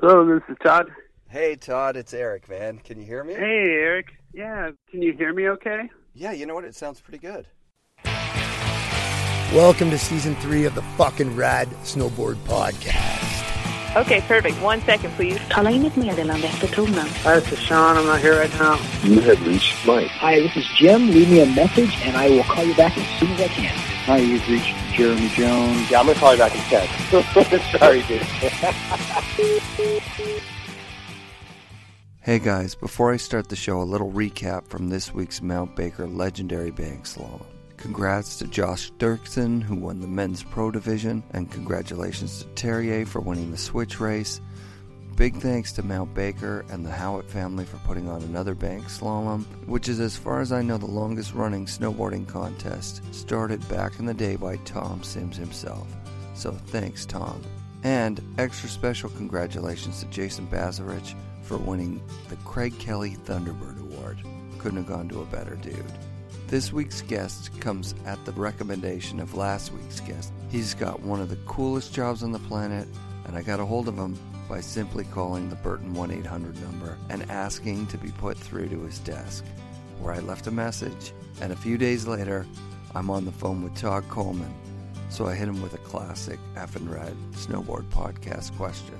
Hello, this is Todd. Hey, Todd, it's Eric, man. Can you hear me? Hey, Eric. Yeah, can you hear me okay? Yeah, you know what? It sounds pretty good. Welcome to season three of the fucking Rad Snowboard Podcast. Okay, perfect. One second, please. Tala in ett meddelande efter tonen. Hi, this is Sean. I'm not here right now. You have reached Mike. Hi, this is Jim. Leave me a message and I will call you back as soon as I can. Hi, you've reached Jeremy Jones. Yeah, I'm gonna call you back in ten. Sorry, dude. Hey guys, before I start the show, a little recap from this week's Mount Baker Legendary Bank Slalom. Congrats to Josh Dirksen, who won the men's pro division, and congratulations to Terje for winning the switch race. Big thanks to Mount Baker and the Howat family for putting on another bank slalom, which is, as far as I know, the longest running snowboarding contest, started back in the day by Tom Sims himself. So thanks, Tom. And extra special congratulations to Jason Bazarich for winning the Craig Kelly Thunderbird Award. Couldn't have gone to a better dude. This week's guest comes at the recommendation of last week's guest. He's got one of the coolest jobs on the planet, and I got a hold of him by simply calling the Burton 1 800 number and asking to be put through to his desk, where I left a message. And a few days later, I'm on the phone with Todd Coleman. So I hit him with a classic F and Red snowboard podcast question.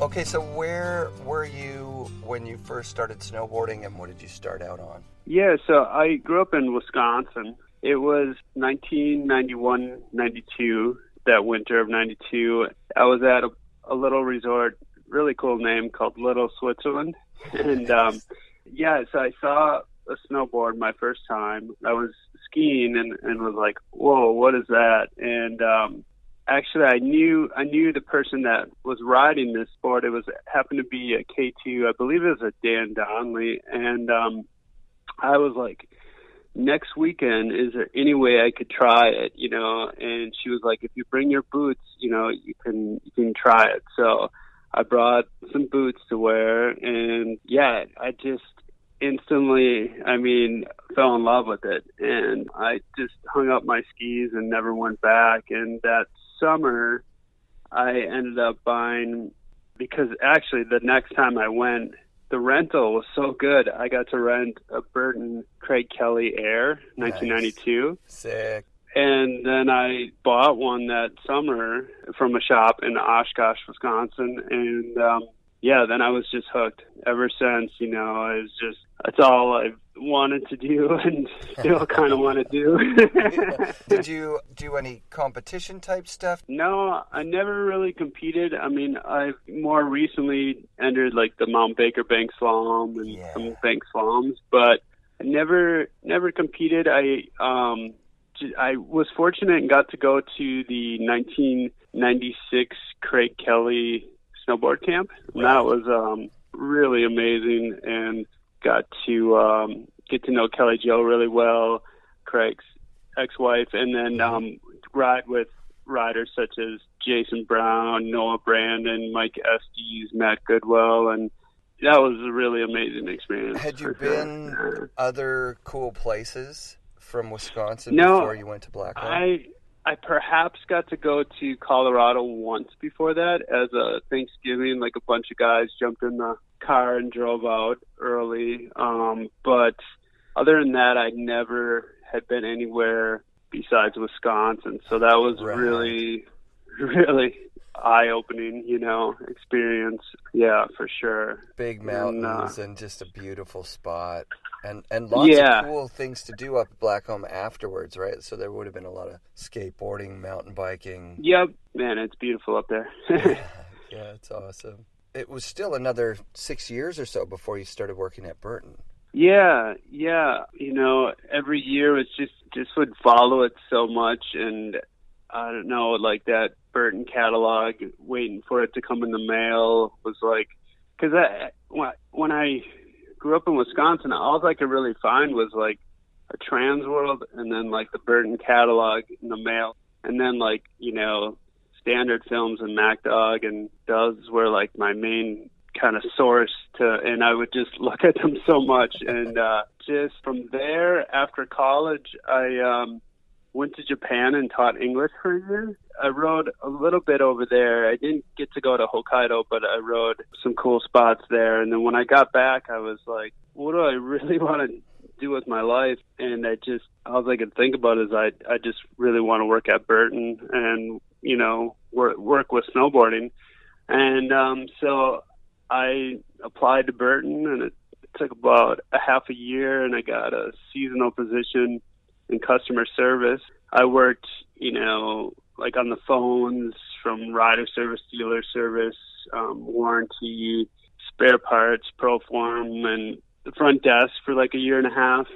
Okay, so where were you when you first started snowboarding and what did you start out on? Yeah, so I grew up in Wisconsin. It was 1991 92, that winter of 92. I was at a, a little resort, really cool name called Little Switzerland. And um, yeah, so I saw a snowboard my first time. I was skiing and, and was like, whoa, what is that? And um, actually I knew I knew the person that was riding this board. It was happened to be a K two, I believe it was a Dan Donnelly, and um, I was like, next weekend, is there any way I could try it? You know, and she was like, if you bring your boots, you know, you can you can try it. So I brought some boots to wear, and yeah, I just instantly, I mean, fell in love with it, and I just hung up my skis and never went back. And that summer, I ended up buying because actually the next time I went, the rental was so good. I got to rent a Burton Craig Kelly Air 1992. Sick. And then I bought one that summer from a shop in Oshkosh, Wisconsin, and um yeah, then I was just hooked ever since. You know, it was just that's all I've wanted to do and still kind of want to do. Did you do any competition type stuff? No, I never really competed. I mean, I've more recently entered like the Mount Baker Bank Slalom and Yeah. some bank slaloms, but I never never competed. I um I was fortunate and got to go to the 1996 Craig Kelly snowboard camp. And that was um really amazing and got to um get to know Kelly Joe really well, Craig's ex-wife, and then um ride with riders such as Jason Brown, Noah Brandon, Mike Estes, Matt Goodwill, and that was a really amazing experience. Had you for sure. been other cool places from Wisconsin No, before you went to Blackcomb? I I perhaps got to go to Colorado once before that as a Thanksgiving. Like a bunch of guys jumped in the car and drove out early. Um, but other than that, I never had been anywhere besides Wisconsin. So that was Right. really, really eye-opening, you know, experience. Yeah, for sure. Big And, uh, mountains and just a beautiful spot, and and lots Yeah. of cool things to do up at Blackcomb afterwards, right? So there would have been a lot of skateboarding, mountain biking. Yep, man, it's beautiful up there. Yeah, it's awesome. It was still another six years or so before you started working at Burton. Yeah, yeah. You know, every year was just just would follow it so much, and I don't know, like that Burton catalog, waiting for it to come in the mail was like, because I when when I grew up in Wisconsin, all I could really find was like a Trans World, and then like the Burton catalog in the mail, and then like you know standard films and Mack Dawg and those were like my main kind of source to and I would just look at them so much. And uh just from there after college I um went to Japan and taught English for a year. I rode a little bit over there. I didn't get to go to Hokkaido, but I rode some cool spots there. And then when I got back, I was like, what do I really want to do with my life? And I just all I could think about is I I just really want to work at Burton and you know work work with snowboarding. And um, so I applied to Burton, and it took about a half a year, and I got a seasonal position in customer service. I worked, you know, like on the phones from rider service, dealer service, um, warranty, spare parts, Proform, and the front desk for like a year and a half.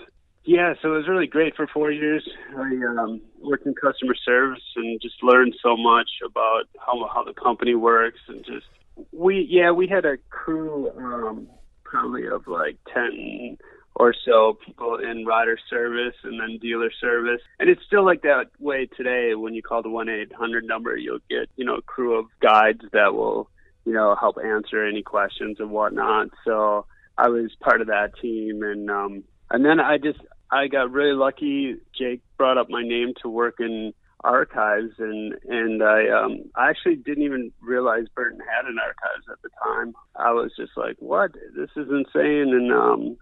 Yeah, so it was really great for four years. I um, worked in customer service and just learned so much about how how the company works and just we yeah we had a crew um, probably of like ten or so people in rider service and then dealer service. And it's still like that way today. When you call the 1 800 number, you'll get, you know, a crew of guides that will, you know, help answer any questions and whatnot. So I was part of that team. And, um, and then I just, I got really lucky. Jake brought up my name to work in archives and and I um I actually didn't even realize Burton had an archives at the time. I was just like, "What? This is insane." And um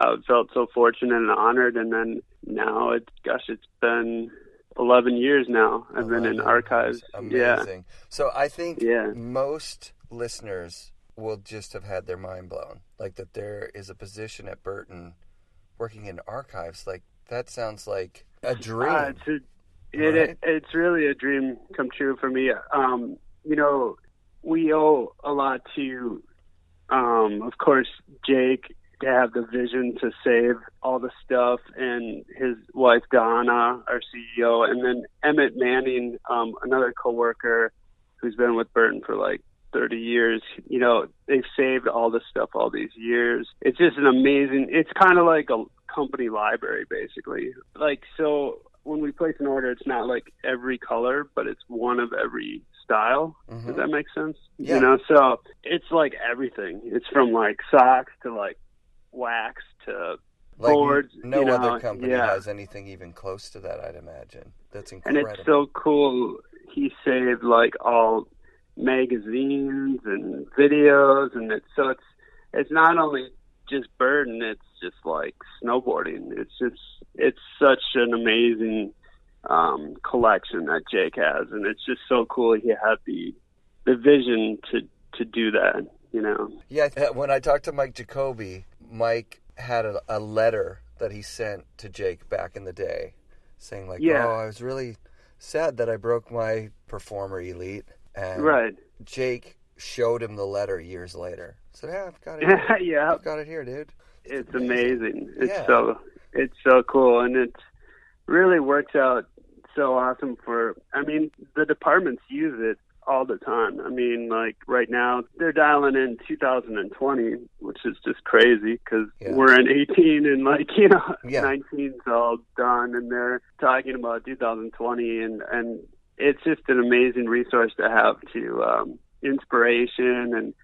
I felt so fortunate and honored. And then now it's gosh, it's been 11 years now. I've been in archives. Amazing. Yeah. So I think Yeah. most listeners will just have had their mind blown. Like that there is a position at Burton working in archives. Like that sounds like a dream. Uh, it's a, it, Right. it, it's really a dream come true for me. Um, you know, we owe a lot to, um, of course, Jake to have the vision to save all the stuff, and his wife Donna, our CEO, and then Emmett Manning, um, another coworker who's been with Burton for like 30 years. You know, they've saved all this stuff all these years. It's just an amazing. It's kind of like a company library, basically. Like so, when we place an order, it's not like every color, but it's one of every style. Does that make sense? Yeah. You know, so it's like everything. It's from like socks to like wax to like boards. no you know, other company yeah. has anything even close to that. I'd imagine. That's incredible. and it's so cool. He saved like all magazines and videos, and it's so it's it's not only just Burton, it's just like snowboarding. It's just it's such an amazing um, collection that Jake has, and it's just so cool. He had the the vision to to do that. You know. Yeah, when I talked to Mike Jacoby, Mike had a, a letter that he sent to Jake back in the day, saying like, Yeah. "Oh, I was really sad that I broke my performer elite." And Right. Jake showed him the letter years later. Said, "Yeah, I've got it. Here. yeah. I've got it here, dude." it's amazing. It's Yeah. so it's so cool, and it really works out so awesome for. I mean, the departments use it all the time. I mean, like right now they're dialing in 2020, which is just crazy because Yeah. we're in 18 and like you know Yeah. 19's all done, and they're talking about 2020, and and it's just an amazing resource to have to um, inspiration and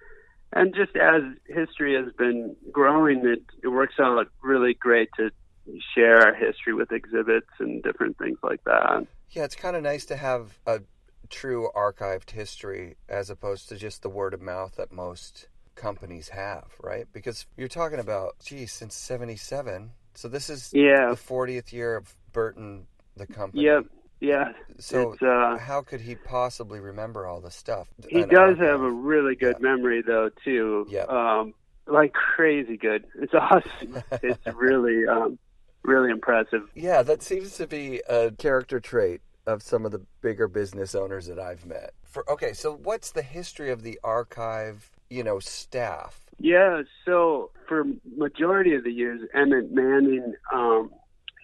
and just as history has been growing, it, it works out really great to share our history with exhibits and different things like that. Yeah, it's kind of nice to have a true archived history as opposed to just the word of mouth that most companies have, right? Because you're talking about, geez, since 77. So this is Yeah. the 40th year of Burton, the company. Yep. Yeah. So uh, how could he possibly remember all the stuff? he does have a really good Yeah. memory, though, too. Yeah. Um, like crazy good. It's awesome. it's really, um, really impressive. Yeah, that seems to be a character trait of some of the bigger business owners that I've met. For okay, so what's the history of the archive, you know, staff? Yeah, so for majority of the years, Emmett Manning, um,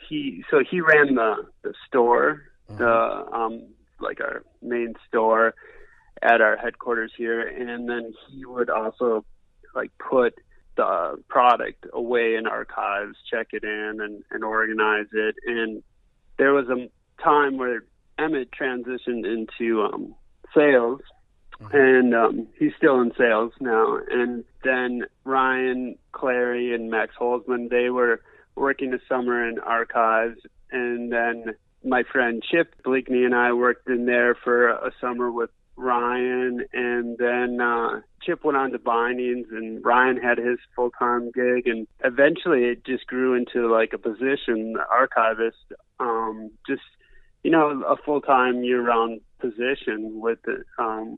he so he ran the the store, the um, like our main store at our headquarters here, and then he would also like put the product away in archives, check it in, and and organize it. And there was a time where Emmett transitioned into um, sales and um, he's still in sales now. And then Ryan Clary and Max Holzman, they were working the summer in archives, and then my friend Chip Bleakney and I worked in there for a summer with Ryan, and then uh, Chip went on to Bindings, and Ryan had his full time gig, and eventually it just grew into like a position, archivist, um, just you know, a full time year round position with um,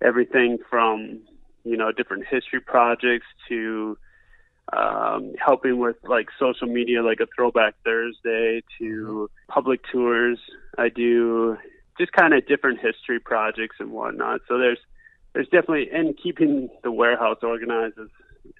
everything from you know different history projects to um, helping with like social media, like a Throwback Thursday, to public tours. I do just kind of different history projects and whatnot. So there's there's definitely and keeping the warehouse organized is.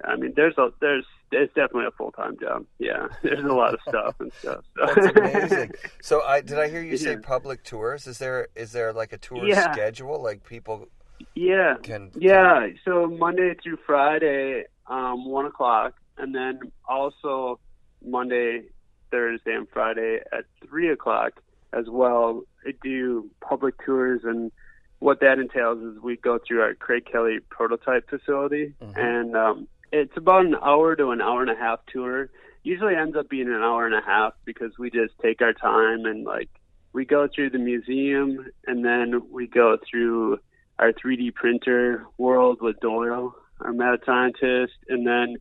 I mean, there's a there's it's definitely a full time job. Yeah, there's a lot of stuff and stuff. So. That's amazing. So, I did I hear you say Yeah. public tours? Is there is there like a tour Yeah. schedule? Like people Yeah, can yeah. So Monday through Friday, um, one o'clock, and then also Monday, Thursday, and Friday at three o'clock as well. I do public tours, and what that entails is we go through our Craig Kelly prototype facility, and um, it's about an hour to an hour and a half tour. Usually ends up being an hour and a half because we just take our time and like we go through the museum and then we go through our 3D printer world with Doyle, our meta scientist, and then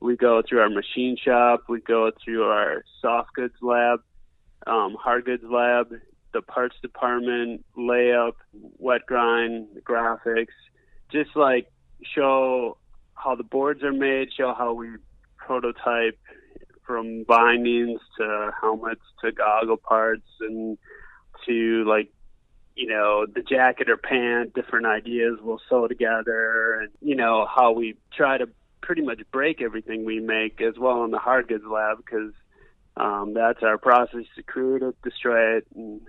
we go through our machine shop. We go through our soft goods lab, um, hard goods lab, the parts department, layup, wet grind, graphics, just like show how the boards are made, show how we prototype from bindings to helmets to goggle parts and to like you know the jacket or pant different ideas we'll sew together and you know how we try to pretty much break everything we make as well in the hard goods lab because um, that's our process to create it destroy it and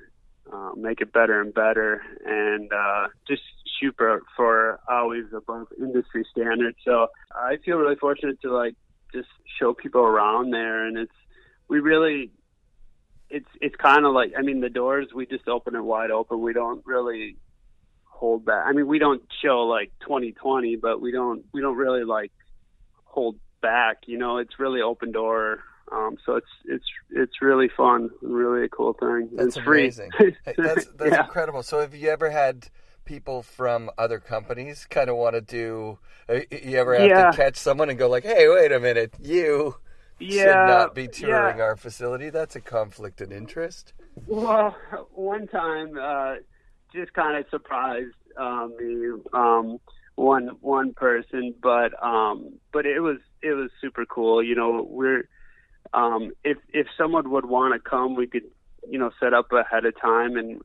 uh, make it better and better and uh, just shoot for, for always above industry standards so i feel really fortunate to like just show people around there and it's we really it's it's kind of like I mean the doors we just open it wide open. We don't really hold back. I mean we don't show like 2020, but we don't we don't really like hold back. You know, it's really open door. Um, so it's it's it's really fun, really a cool thing. That's it's free. amazing. Hey, that's that's Yeah. incredible. So, have you ever had people from other companies kind of want to do? uh, You ever have Yeah. to catch someone and go like, "Hey, wait a minute, you yeah, should not be touring our facility. That's a conflict of interest." Well, one time, uh, just kind of surprised um, me, um, one one person, but um, but it was it was super cool. You know, we're um, if if someone would want to come, we could you know set up ahead of time, and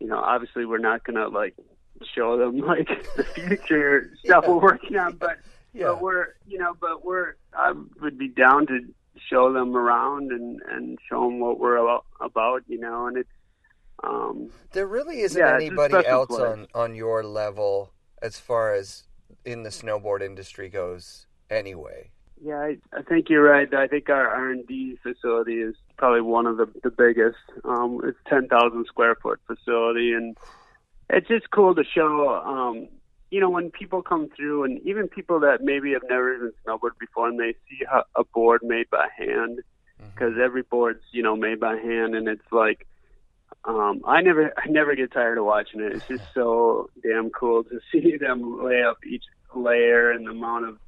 you know, obviously we're not gonna like show them like the future stuff we're working on, but Yeah. but we're you know, but we're I would be down to show them around and and show them what we're about, about you know, and it's um There really isn't Yeah, anybody else place. on on your level as far as in the snowboard industry goes. Anyway, yeah, I, I think you're right. I think our R and D facility is probably one of the the biggest. Um, it's ten thousand square foot facility, and it's just cool to show. Um, you know, when people come through, and even people that maybe have never even snowboarded before, and they see how, a board made by hand, because every board's you know made by hand, and it's like um, I never I never get tired of watching it. It's just so damn cool to see them lay up each layer and the amount of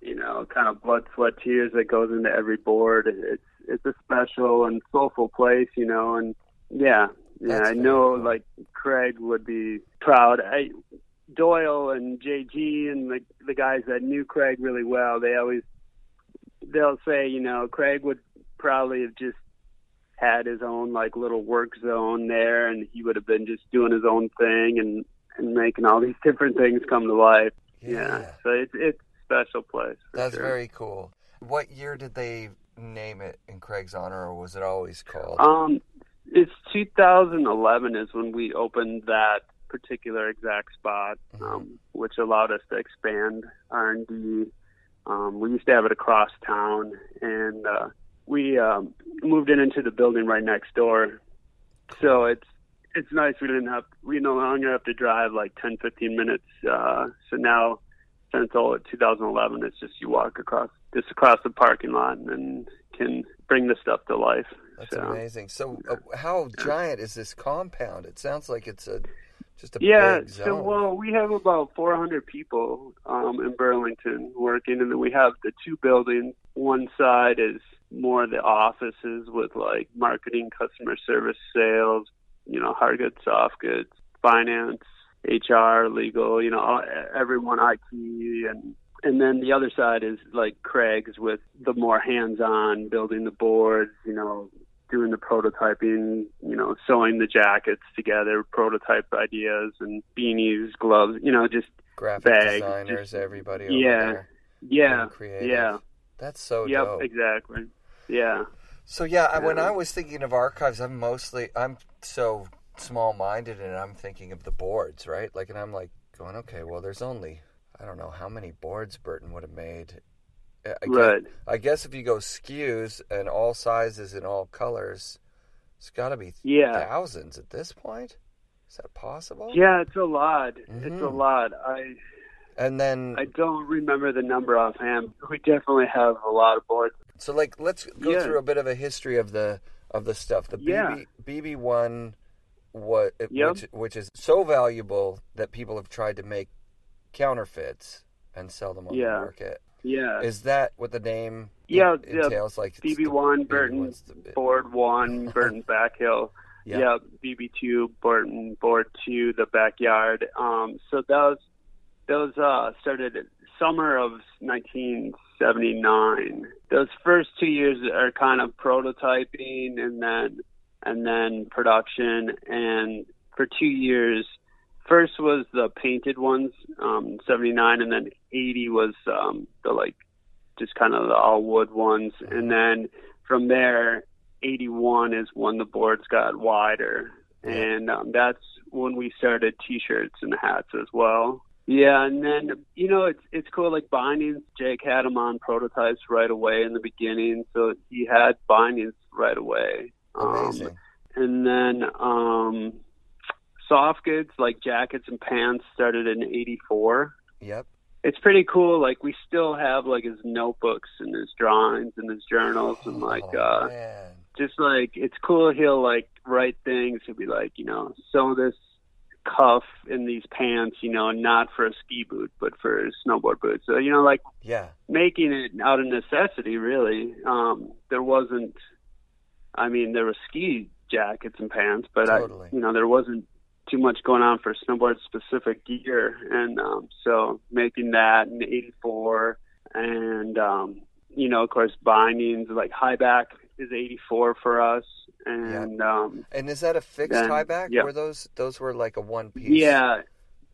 you know kind of blood, sweat, tears that goes into every board. It's it's a special and soulful place, you know, and yeah, yeah. That's I know cool. like Craig would be proud. I Doyle and JG and the the guys that knew Craig really well. They always they'll say, you know, Craig would probably have just had his own like little work zone there and he would have been just doing his own thing and and making all these different things come to life. Yeah. So it's it's special place. that's sure. very cool. What year did they name it in Craig's honor, or was it always called? Um it's 2011 is when we opened that particular exact spot, um, which allowed us to expand R&D. Um, we used to have it across town, and uh, we um, moved it into the building right next door. So it's it's nice. We didn't have we no longer have to drive like 10, 15 minutes. Uh, so now, since all 2011, it's just you walk across just across the parking lot and can bring the stuff to life. That's so. amazing. So, uh, how giant is this compound? It sounds like it's a just a yeah. big zone. So well, we have about 400 people um, in Burlington working, and then we have the two buildings. One side is more the offices with like marketing, customer service, sales, you know, hard goods, soft goods, finance, HR, legal, you know, everyone IT and and then the other side is like Craig's with the more hands-on building the boards, you know, doing the prototyping, you know, sewing the jackets together, prototype ideas and beanies, gloves, you know, just graphic bags, designers, just- everybody over yeah, there. yeah, yeah, That's so yep, dope. exactly, yeah, So yeah, I when I was thinking of archives, I'm mostly I'm so small-minded, and I'm thinking of the boards, right? Like, and I'm like going, okay, well, there's only I don't know how many boards Burton would have made. I- guess, right, I guess if you go skews and all sizes and all colors, it's got to be Yeah. thousands at this point. Is that possible? yeah, it's a lot, it's a Mhm. lot. I And then I don't remember the number offhand. We definitely have a lot of boards. So like let's go Yeah. through a bit of a history of the of the stuff. The Yeah. BB BB one what Yep. which which is so valuable that people have tried to make counterfeits and sell them on Yeah. the market. Yeah, Is that what the name Yeah, en- yeah. entails? Like it's BB the- one, BB1's Burton board one, Burton Backhill. Yeah. Yeah, BB two, Burton board two, the backyard. Um, so those those uh, started summer of 1979. Those first two years are kind of prototyping, and then and then production. And for two years, first was the painted ones, um, 79, and then 80 was um, the like just kind of the all wood ones, and then from there, 81 is when the boards got wider, and um, that's when we started T-shirts and hats as well. Yeah, and then you know it's it's cool like bindings. Jake had them on prototypes right away in the beginning, so he had bindings right away. Amazing. Um, and then um, soft goods like jackets and pants started in '84 Yep. it's pretty cool. Like we still have like his notebooks and his drawings and his journals and like oh, uh man. just like it's cool he'll like write things he'll be like, you know, sew this cuff in these pants, you know, not for a ski boot but for a snowboard boot. So, you know, like Yeah. making it out of necessity really. Um there wasn't I mean, there were ski jackets and pants, but Totally. I you know, there wasn't too much going on for snowboard specific gear and um so making that in 84 and um you know of course bindings like high back is 84 for us and um And is that a fixed Then- high back? yeah. Were those those were like a one piece? yeah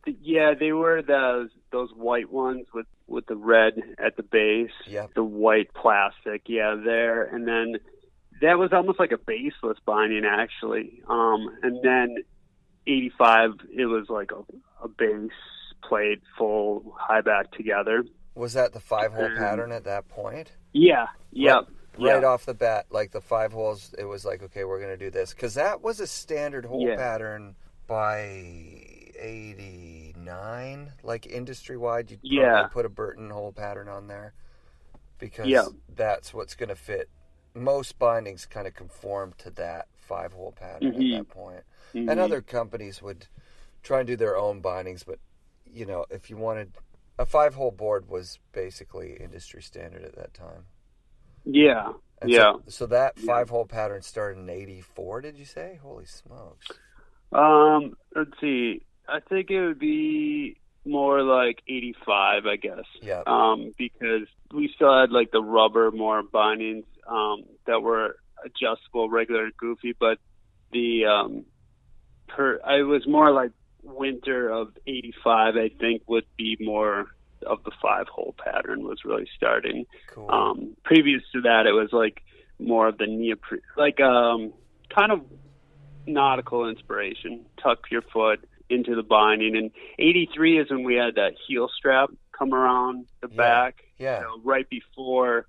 yeah they were those those white ones with with the red at the base Yep. the white plastic yeah there and then that was almost like a baseless binding actually um and then 85 it was like a, a base plate full high back together Was that the five hole pattern at that point? yeah yeah right yeah. off the bat, like the five holes, it was like, okay, we're going to do this. Because that was a standard hole Yeah. pattern by 89, like industry wide. You'd Yeah. put a Burton hole pattern on there because Yeah. that's what's going to fit. Most bindings kind of conform to that five hole pattern Mhm. at that point. Mhm. And other companies would try and do their own bindings, but you know, if you wanted a five hole board was basically industry standard at that time. yeah And yeah So, so that five hole pattern started in '84. Did you say? Holy smokes! Um, let's see. I think it would be more like 85, I guess. Yeah. Um, because we still had like the rubber more bindings um, that were adjustable, regular, goofy, but the um, per I was more like winter of 85. I think would be more of the five hole pattern was really starting. Cool. Um, previous to that, it was like more of the neoprene, like um, kind of nautical inspiration. Tuck your foot into the binding. And 83 is when we had that heel strap come around the Yeah. back. yeah. So right before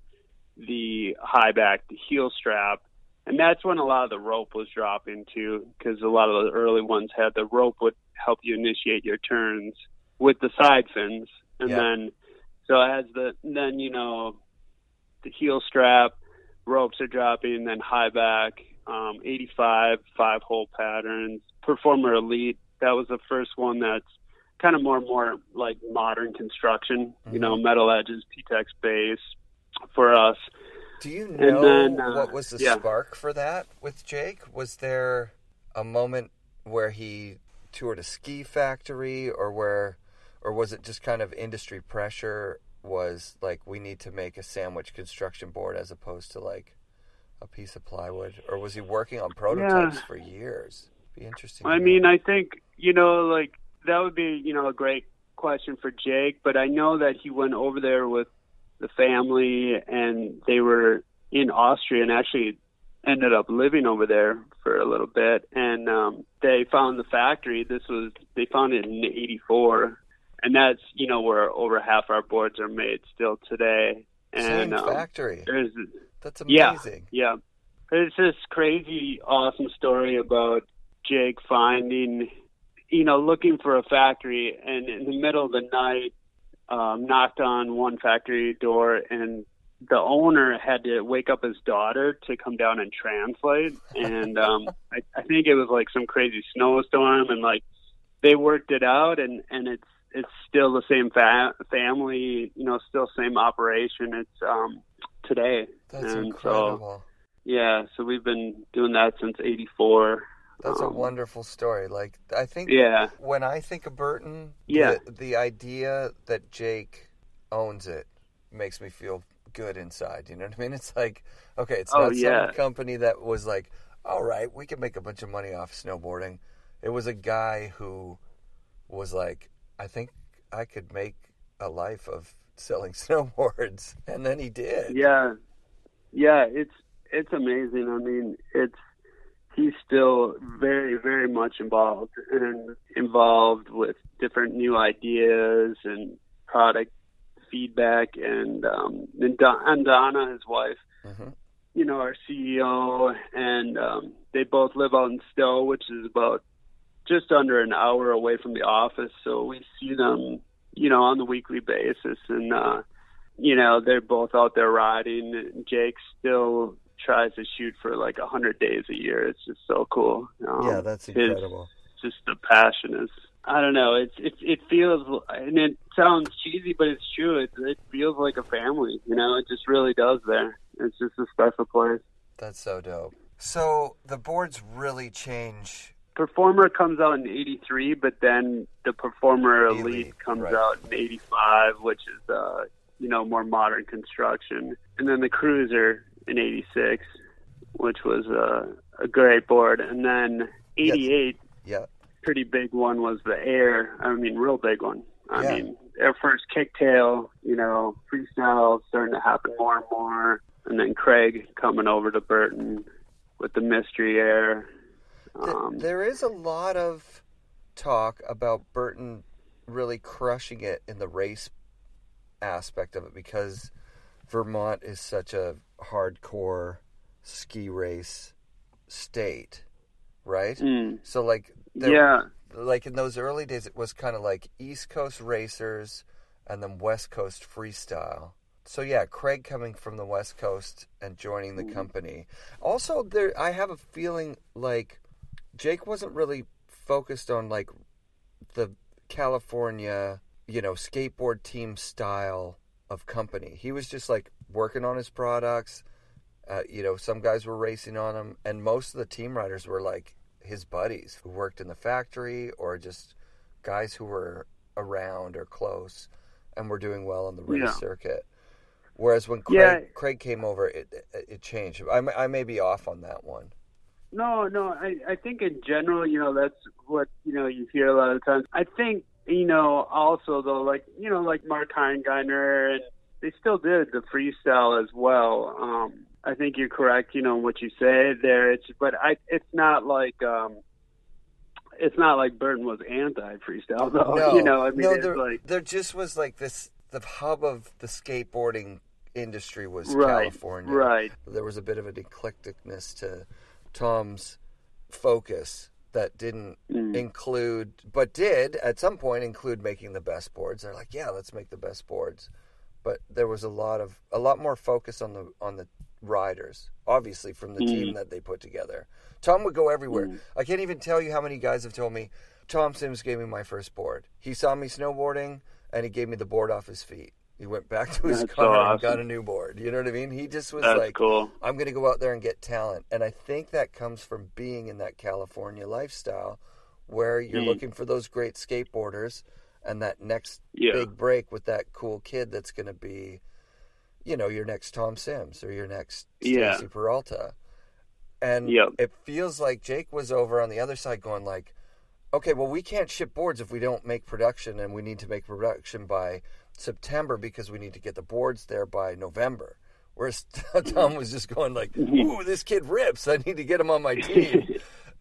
the high back, the heel strap. And that's when a lot of the rope was dropping too, because a lot of the early ones had the rope would help you initiate your turns with the side fins. And Yeah. then, so as the, then, you know, the heel strap, ropes are dropping, then high back, um, 85, five hole patterns, Performer Elite. That was the first one that's kind of more and more like modern construction, you know, metal edges, PTEX base for us. Do you know then, uh, what was the yeah. spark for that with Jake? Was there a moment where he toured a ski factory, or where, or was it just kind of industry pressure? Was like we need to make a sandwich construction board as opposed to like a piece of plywood, or was he working on prototypes Yeah. for years? Be interesting. I mean, know. I think you know, like that would be you know a great question for Jake, but I know that he went over there with the family, and they were in Austria, and actually ended up living over there for a little bit, and um, they found the factory. This was they found it in '84, and that's you know where over half our boards are made still today. And same um, factory. there's That's yeah, amazing. yeah. It's this crazy, awesome story about Jake finding, you know, looking for a factory, and in the middle of the night, um, knocked on one factory door, and the owner had to wake up his daughter to come down and translate. And um, I, I think it was like some crazy snowstorm, and like they worked it out, and and it's it's still the same fa- family, you know, still same operation. It's um today. That's and incredible. So, yeah, so we've been doing that since '84. That's a Um, wonderful story. Like I think Yeah, when I think of Burton, Yeah. the, the idea that Jake owns it makes me feel good inside. You know what I mean? It's like, okay, it's Oh, not yeah. some company that was like, all right, we can make a bunch of money off snowboarding. It was a guy who was like, I think I could make a life of selling snowboards, and then he did. yeah, yeah. It's it's amazing. I mean, it's he's still very very much involved and involved with different new ideas and product feedback and um and, Don, and Donna, his wife. Mhm. you know, our CEO, and um, they both live out in Stowe, which is about just under an hour away from the office. So we see them, you know, on the weekly basis, and uh, you know, they're both out there riding. Jake still tries to shoot for like a hundred days a year. It's just so cool. Um, Yeah, that's his- incredible. just the passion is I don't know. It's it it feels and it sounds cheesy, but it's true. It it feels like a family. You know, it just really does. There, it's just a special place. That's so dope. So the boards really change. Performer comes out in '83, but then the Performer Elite, Elite, comes right. out in '85, which is uh you know more modern construction, and then the Cruiser in '86, which was uh, a great board, and then '88. Yeah, pretty big one was the air. I mean, real big one. I Yeah. mean, air first kicktail, you know, freestyle starting to happen more and more. And then Craig coming over to Burton with the mystery air. Um, there is a lot of talk about Burton really crushing it in the race aspect of it because Vermont is such a hardcore ski race state, right? mm, So like there, yeah, like in those early days it was kind of like East Coast racers and then West Coast freestyle. So yeah, Craig coming from the West Coast and joining the company. Also there I have a feeling like Jake wasn't really focused on like the California, you know, skateboard team style of company. He was just like working on his products. Uh, you know, some guys were racing on him, and most of the team riders were like his buddies who worked in the factory or just guys who were around or close and were doing well on the race Yeah. circuit. Whereas when Craig, Yeah. Craig came over, it, it it changed. I, may- I may be off on that one. No, no. I, I think in general, you know, that's what you know you hear a lot of times. I think you know also though, like you know, like Mark Heingeiner, and they still did the freestyle as well. Um, I think you're correct, you know, in what you say there. It's but I, it's not like um, it's not like Burton was anti freestyle though. no, you know, I mean, no, there, like there just was like this. The hub of the skateboarding industry was right, California. right. There was a bit of an eclecticness to Tom's focus that didn't Mm. include, but did at some point include making the best boards. They're like, yeah, let's make the best boards. But there was a lot of a lot more focus on the on the riders, obviously from the Mm. team that they put together. Tom would go everywhere. I can't even tell you how many guys have told me, Tom Sims gave me my first board. He saw me snowboarding and he gave me the board off his feet. He went back to his That's car so and got a new board. You know what I mean? He just was That's like, cool. I'm going to go out there and get talent. And I think that comes from being in that California lifestyle where you're Mm. looking for those great skateboarders and that next Yeah. big break with that cool kid that's going to be, you know, your next Tom Sims or your next Yeah. Stacy Peralta. And Yep. it feels like Jake was over on the other side going like, okay, well, we can't ship boards if we don't make production, and we need to make production by September because we need to get the boards there by November. Whereas Tom mm-hmm. was just going like, mm-hmm. ooh, this kid rips. I need to get him on my team.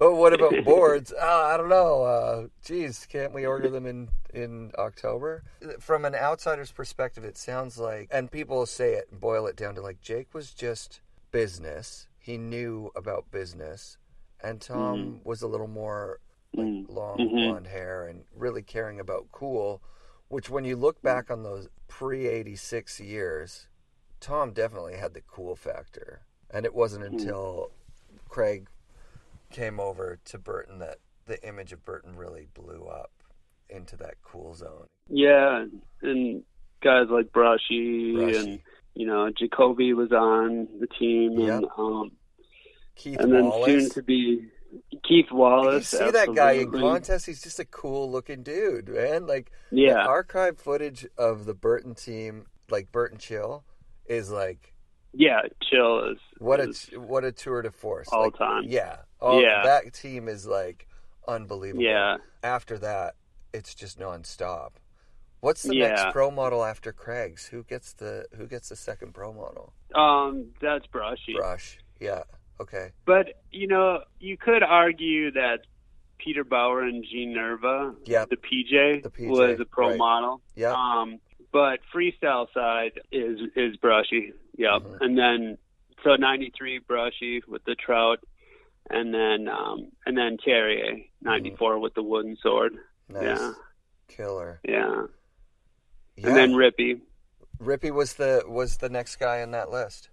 Oh, what about boards? Uh, I don't know. Uh, geez, can't we order them in, in October? From an outsider's perspective, it sounds like, and people say it and boil it down to like, Jake was just business. He knew about business. And Tom was a little more like Mm. long Mhm. blonde hair and really caring about cool, which when you look back on those pre 86 years, Tom definitely had the cool factor. And it wasn't Mm. until Craig came over to Burton that the image of Burton really blew up into that cool zone. Yeah, and guys like Brushie, Brushie. and you know Jacoby was on the team, and Yep. um, Keith and then Wallace. soon to be Keith Wallace. you see that guy in absolutely. contest? He's just a cool looking dude, man. Like Yeah. the archive footage of the Burton team, like Burton Chill, is like Yeah, chill is what a what a tour de force. all Like, time. Yeah, all, Yeah. that team is like unbelievable. Yeah. After that, it's just nonstop. What's the Yeah. next pro model after Craig's? Who gets the Who gets the second pro model? um that's Brushie. Brush. Yeah. Okay. But you know, you could argue that Peter Bauer and Jean Nerva, Yep. the PJ, The PJ, was a pro right. model. Yeah. Um, but freestyle side is is brushie. Yep. Mhm. And then so '93 brushie with the trout, and then um, and then Terje '94 with the wooden sword. Nice. Yeah. Killer. Yeah. Yeah. And then Rippey. Rippey was the was the next guy in that list.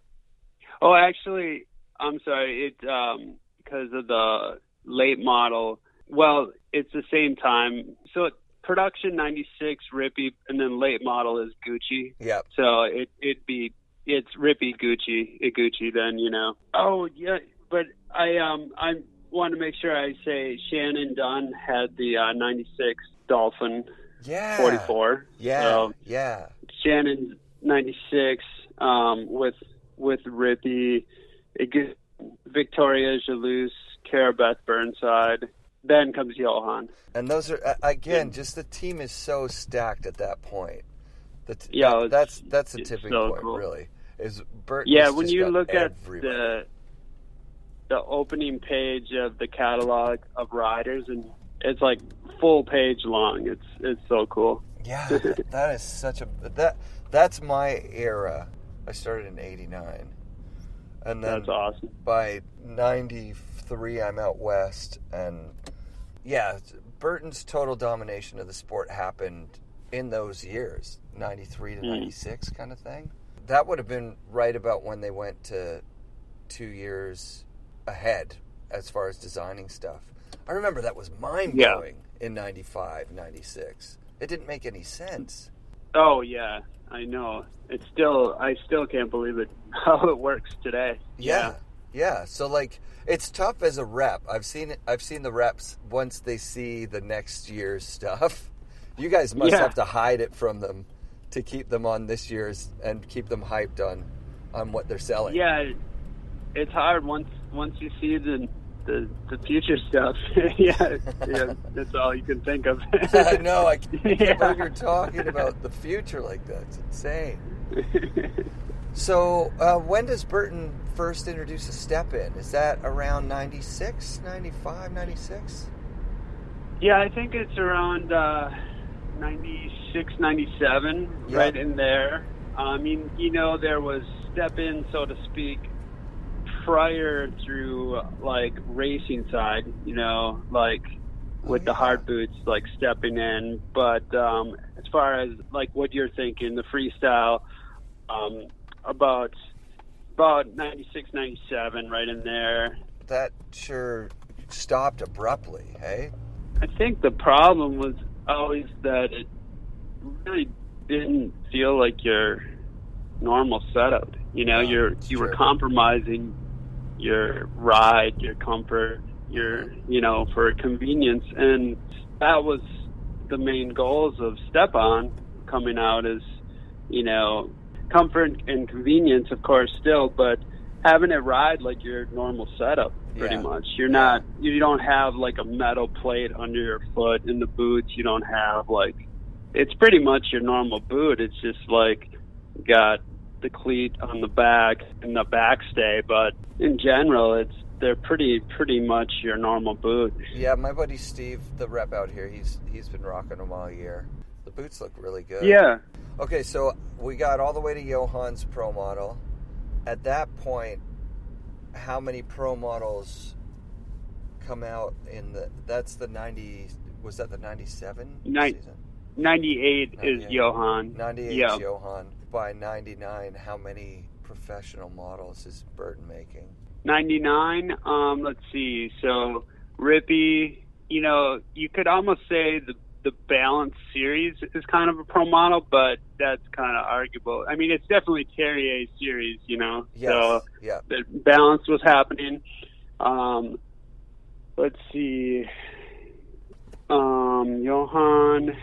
Oh, actually, I'm sorry. It um because of the late model. Well, it's the same time. So production '96 Rippey, and then late model is Gucci. Yep. So it it'd be it's Rippey Gucci Gucci then you know. Oh yeah, but I um I want to make sure I say Shannon Dunn had the uh, '96 Dolphin Yeah. 44. Yeah. So yeah. Shannon's '96 um, with with Rippey, it gets Victoria Jealouse, Cara Beth Burnside. Then comes Johan. And those are again, just the team is so stacked at that point. The t- Yeah, that's that's a it's tipping so point, cool. really. Is Bert? Yeah, when you look at the the opening page of the catalog of riders, and it's like full page long. It's it's so cool. yeah, that- that is such a that that's my era. I started in '89, and then That's awesome. by 93 i'm out west and yeah burton's total domination of the sport happened in those years 93 to Mm. 96 kind of thing that would have been right about when they went to two years ahead as far as designing stuff i remember that was mind-blowing in 95 96 it didn't make any sense Oh yeah, I know. It's still I still can't believe it how it works today. Yeah. Yeah. So like it's tough as a rep. I've seen I've seen the reps once they see the next year's stuff. You guys must Yeah. have to hide it from them to keep them on this year's and keep them hyped on on what they're selling. Yeah, it's hard once once you see the the, the future stuff. yeah, yeah, that's all you can think of. I know, I can't Yeah. believe you're talking about the future like that. It's insane. So, uh, when does Burton first introduce a step in? Is that around 96, 95, 96? yeah, I think it's around uh, 96, 97, Yeah. right in there. I mean, you know, there was step in, so to speak, prior through like racing side. You know, like with the hard boots, like stepping in. But um, as far as like what you're thinking, the freestyle, um, about about 96, 97, right in there. That sure stopped abruptly, hey? I think the problem was always that it really didn't feel like your normal setup. You know, you're you were compromising your ride, your comfort, your you know, for convenience and that was the main goals of Step On coming out is, you know, comfort and convenience of course still, but having it ride like your normal setup pretty Yeah. much. You're not you don't have like a metal plate under your foot in the boots. You don't have like it's pretty much your normal boot. It's just like got the cleat on the back and the backstay, but in general it's they're pretty pretty much your normal boot. Yeah, my buddy Steve, the rep out here, he's he's been rocking them all year. The boots look really good. Yeah. Okay, so we got all the way to Johan's pro model. At that point, how many pro models come out in the? That's the ninety. Was that the ninety-seven Nin- season? 98 is 98. Johan. Ninety-eight Yeah. Johan. By ninety-nine, how many professional models is Burton making? 99 um let's see so rippey you know you could almost say the the balance series is kind of a pro model but that's kind of arguable i mean it's definitely terje series you know Yes. so yeah. the balance was happening um let's see um johan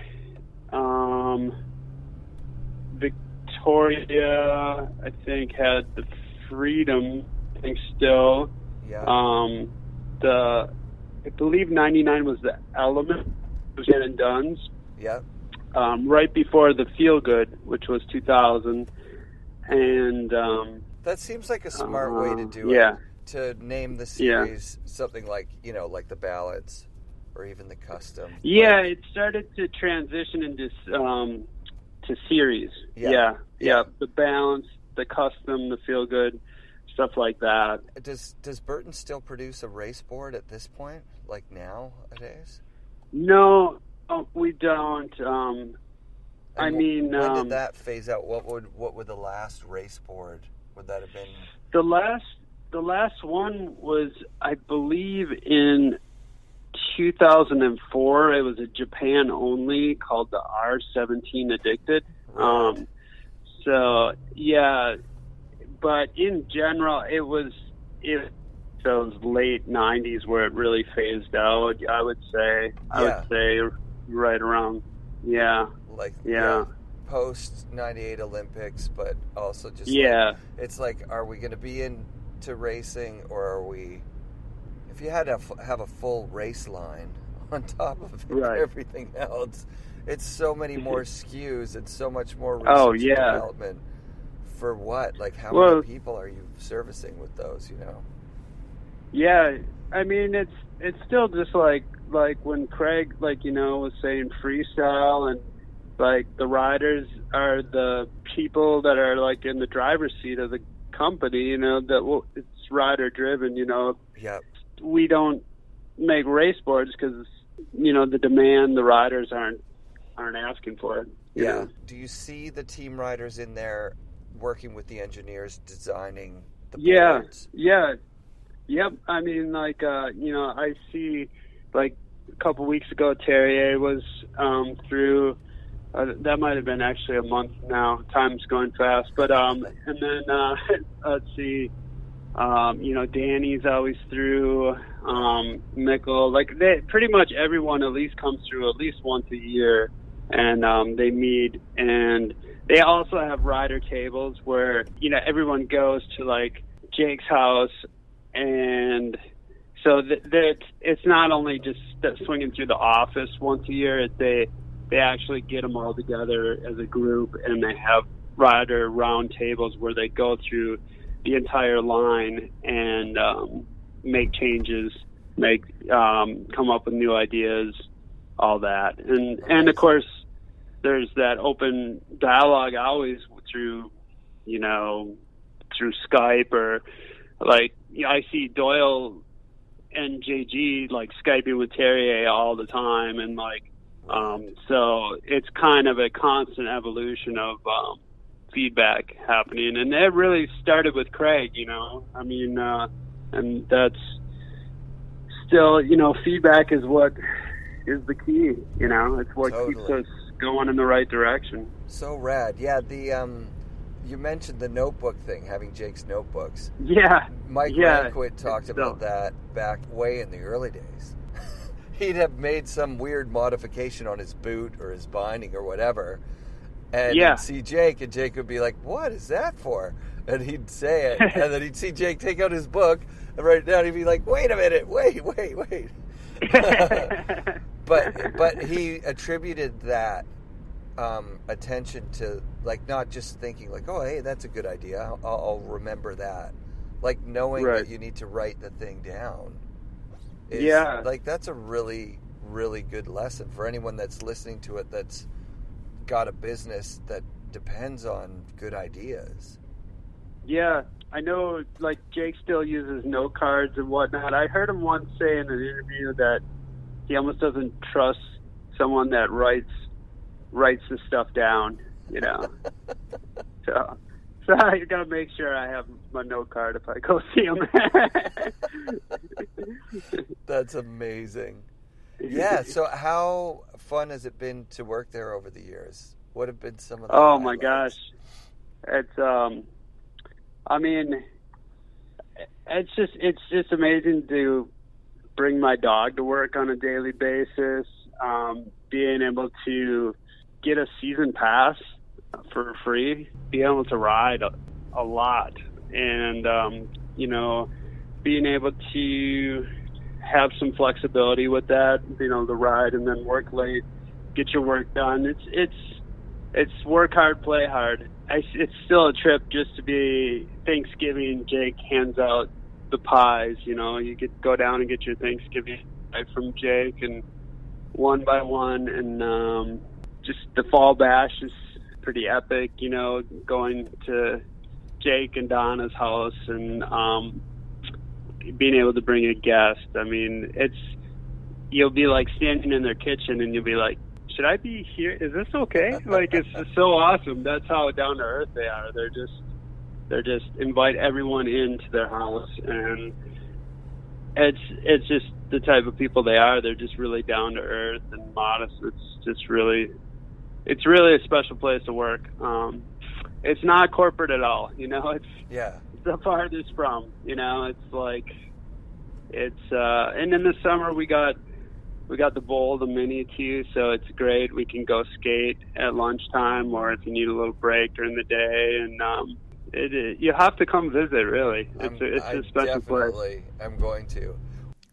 um victoria i think had the freedom i think still Yeah. um, the I believe '99 was the Element, it was Shannon Dunn's, yeah. um, right before the Feel Good, which was 2000, and um, That seems like a smart way to uh, do yeah. it. To name the Yeah. series something like you know, like the balance, or even the custom. yeah, Like- it started to transition into um, to series. Yeah. Yeah. Yeah. yeah, the balance, the custom, the Feel Good, stuff like that. Does Does Burton still produce a race board at this point, like nowadays? No, we don't. Um, I wh- mean, when um, did that phase out? What would what would the last race board? Would that have been? The last the last one was I believe in 2004. It was a Japan only called the R17 Addicted. Um, so yeah, but in general, it was it those late 90s where it really phased out. I would say I Yeah. would say right around yeah like yeah post '98 Olympics, but also just like- yeah. it's like, are we going to be into racing, or are we? If you had to have a full race line on top of Right. everything else, it's so many more SKUs and so much more oh, research Oh, and yeah. development. For what? Like, how Well- many people are you servicing with those? You know? Yeah, I mean it's it's still just like like when Craig like you know was saying freestyle and like the riders are the people that are like in the driver's seat of the company. You know that will it's rider driven. You know Yeah. we don't make race boards because you know the demand the riders aren't aren't asking for it. Yeah. know? Do you see the team riders in there working with the engineers designing the yeah boards? yeah yep i mean like uh you know i see like a couple weeks ago terje was um through uh, that might have been actually a month now time's going fast but um and then uh let's see um you know danny's always through um mikkel like they pretty much everyone at least comes through at least once a year and um they meet and they also have rider tables where you know everyone goes to like Jake's house, and so that it's not only just swinging through the office once a year. They they actually get them all together as a group, and they have rider round tables where they go through the entire line and um, make changes, make um, come up with new ideas, all that, and and of course there's that open dialogue always through, you know, through Skype or like you know, I see Doyle and JG like Skyping with Terje all the time, and like um, so it's kind of a constant evolution of um, feedback happening, and it really started with Craig. You know, I mean, uh, and that's still, you know, feedback is what is the key. You know, it's what Totally. keeps us going in the right direction. So rad. Yeah, the um you mentioned the notebook thing, having Jake's notebooks. Yeah, Mike Yeah, Ranquet talked about that back way in the early days. He'd have made some weird modification on his boot or his binding or whatever. And Yeah. he'd see Jake, and Jake would be like, What is that for? And he'd say it. and then he'd see Jake take out his book and write it down. He'd be like, Wait a minute, wait, wait, wait. but but he attributed that um, attention to like not just thinking like oh hey that's a good idea I'll, I'll remember that like knowing Right. that you need to write the thing down is, Yeah. like that's a really really good lesson for anyone that's listening to it that's got a business that depends on good ideas Yeah, I know. Like Jake still uses note cards and whatnot. I heard him once say in an interview that he almost doesn't trust someone that writes writes the stuff down. You know, so so I gotta make sure I have my note card if I go see him. that's amazing yeah so how fun has it been to work there over the years what have been some of the Oh my gosh, it's um, I mean, it's just it's just amazing to bring my dog to work on a daily basis. Um, being able to get a season pass for free, being able to ride a, a lot, and um, you know, being able to have some flexibility with that, you know, the ride and then work late, get your work done. It's it's it's work hard, play hard. I, it's still a trip just to be Thanksgiving. Jake hands out the pies. You know, you get go down and get your Thanksgiving pie from Jake, and one by one, and um, just the fall bash is pretty epic. You know, going to Jake and Donna's house and um, being able to bring a guest. I mean, it's you'll be like standing in their kitchen and you'll be like, should I be here? Is this okay? like it's so awesome. That's how down to earth they are. They're just they're just invite everyone into their house and it's it's just the type of people they are. They're just really down to earth and modest. It's just really it's really a special place to work. Um it's not corporate at all, you know, it's yeah it's the farthest from. You know, it's like it's uh and in the summer we got we got the bowl, the mini too, so it's great. We can go skate at lunchtime or if you need a little break during the day and um it, it you have to come visit really. It's a, it's I a special place. definitely am going to.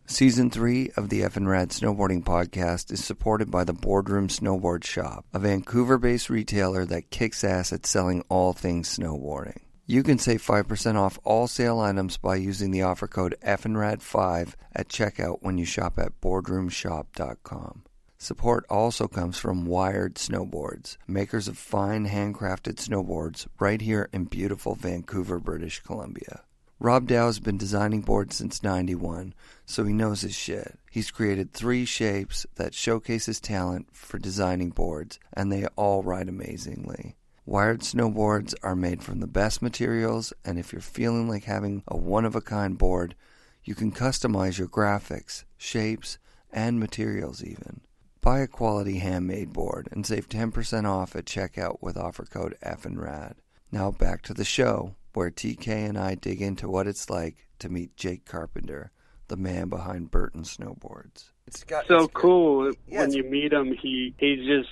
Season 3 of the Effin' Rad Snowboarding Podcast is supported by the Boardroom Snowboard Shop, a Vancouver based retailer that kicks ass at selling all things snowboarding. You can save 5% off all sale items by using the offer code FNRAD5 at checkout when you shop at boardroomshop.com. Support also comes from Wired Snowboards, makers of fine handcrafted snowboards right here in beautiful Vancouver, British Columbia. Rob Dow's been designing boards since 91, so he knows his shit. He's created three shapes that showcase his talent for designing boards, and they all ride amazingly. Wired snowboards are made from the best materials, and if you're feeling like having a one of a kind board, you can customize your graphics, shapes, and materials even. Buy a quality handmade board and save 10% off at checkout with offer code FNRAD. Now back to the show, where TK and I dig into what it's like to meet Jake Carpenter, the man behind Burton Snowboards. It's got So it's cool Yeah, when it's- you meet him. He he's just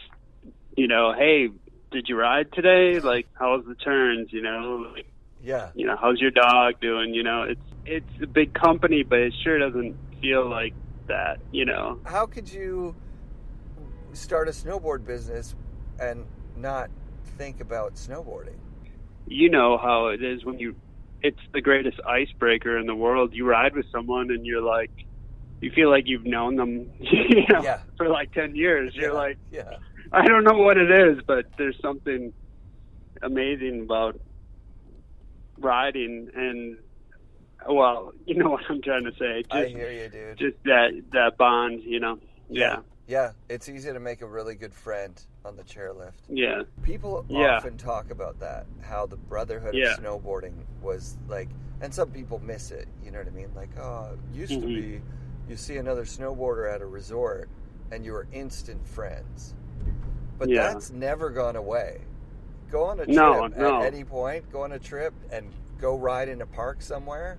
you know, hey, did you ride today? Like, how's the turns? You know, like, Yeah, you know, how's your dog doing? You know, it's it's a big company, but it sure doesn't feel like that. You know, how could you start a snowboard business and not think about snowboarding? you know how it is when you. It's the greatest icebreaker in the world. You ride with someone and you're like, you feel like you've known them, you know, Yeah. for like ten years. You're yeah, like, yeah, I don't know what it is, but there's something amazing about riding and well, you know what I'm trying to say. Just, I hear you, dude. just that that bond, you know. Yeah. Yeah, it's easy to make a really good friend on the chairlift. Yeah. People Yeah. often talk about that, how the brotherhood Yeah. of snowboarding was like, and some people miss it. You know what I mean? Like, oh, it used to Mhm. be, you see another snowboarder at a resort, and you were instant friends. But Yeah. that's never gone away. Go on a trip No, no. at any point. Go on a trip and go ride in a park somewhere,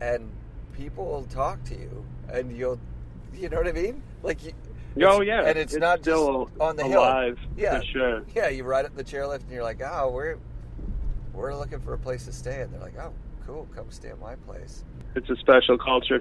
and people will talk to you, and you'll, you know what I mean? Like, you, Oh yeah. and it's, not still just on the hill. Yeah. For sure. Yeah, you ride up the chairlift and you're like, oh, we're we're looking for a place to stay, and they're like, oh, cool, come stay at my place. It's a special culture.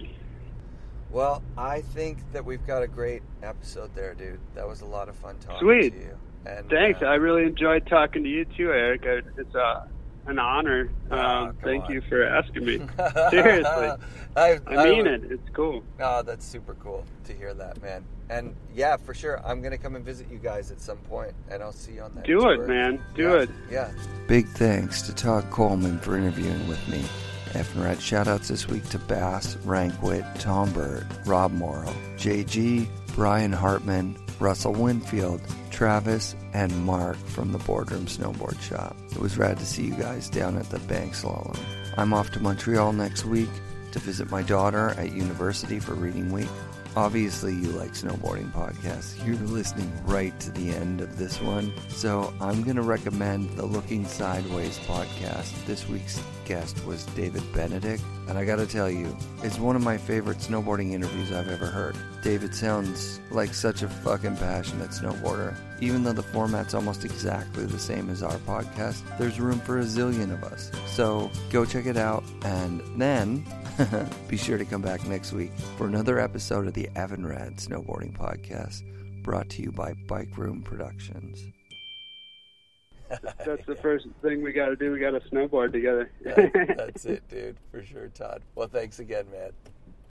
Well, I think that we've got a great episode there, dude. That was a lot of fun talking Sweet. to you. And Thanks. uh, I really enjoyed talking to you too, Eric. It's uh, an honor. Oh, Um, thank on. you for asking me. Seriously. I, I mean it. It's cool. Oh, that's super cool to hear that, man. And yeah, for sure, I'm gonna come and visit you guys at some point, and I'll see you on that. Do tour. it, man. Do Yeah, it. Yeah. Big thanks to Todd Coleman for interviewing with me. Effin' Rad shoutouts this week to Bass, Ranquet, Tom Bird, Rob Morrow, JG, Brian Hartman, Russell Winfield, Travis, and Mark from the Boardroom Snowboard Shop. It was rad to see you guys down at the Bank Slalom. I'm off to Montreal next week to visit my daughter at university for reading week. Obviously, you like snowboarding podcasts. You're listening right to the end of this one. So, I'm going to recommend the Looking Sideways podcast. This week's guest was David Benedek. And I got to tell you, it's one of my favorite snowboarding interviews I've ever heard. David sounds like such a fucking passionate snowboarder. Even though the format's almost exactly the same as our podcast, there's room for a zillion of us. So, go check it out. And then. Be sure to come back next week for another episode of the Effin' Rad Snowboarding Podcast, brought to you by Bike Room Productions. That's the first thing we got to do. We got to snowboard together. That- that's it, dude, for sure, Todd. Well, thanks again, man.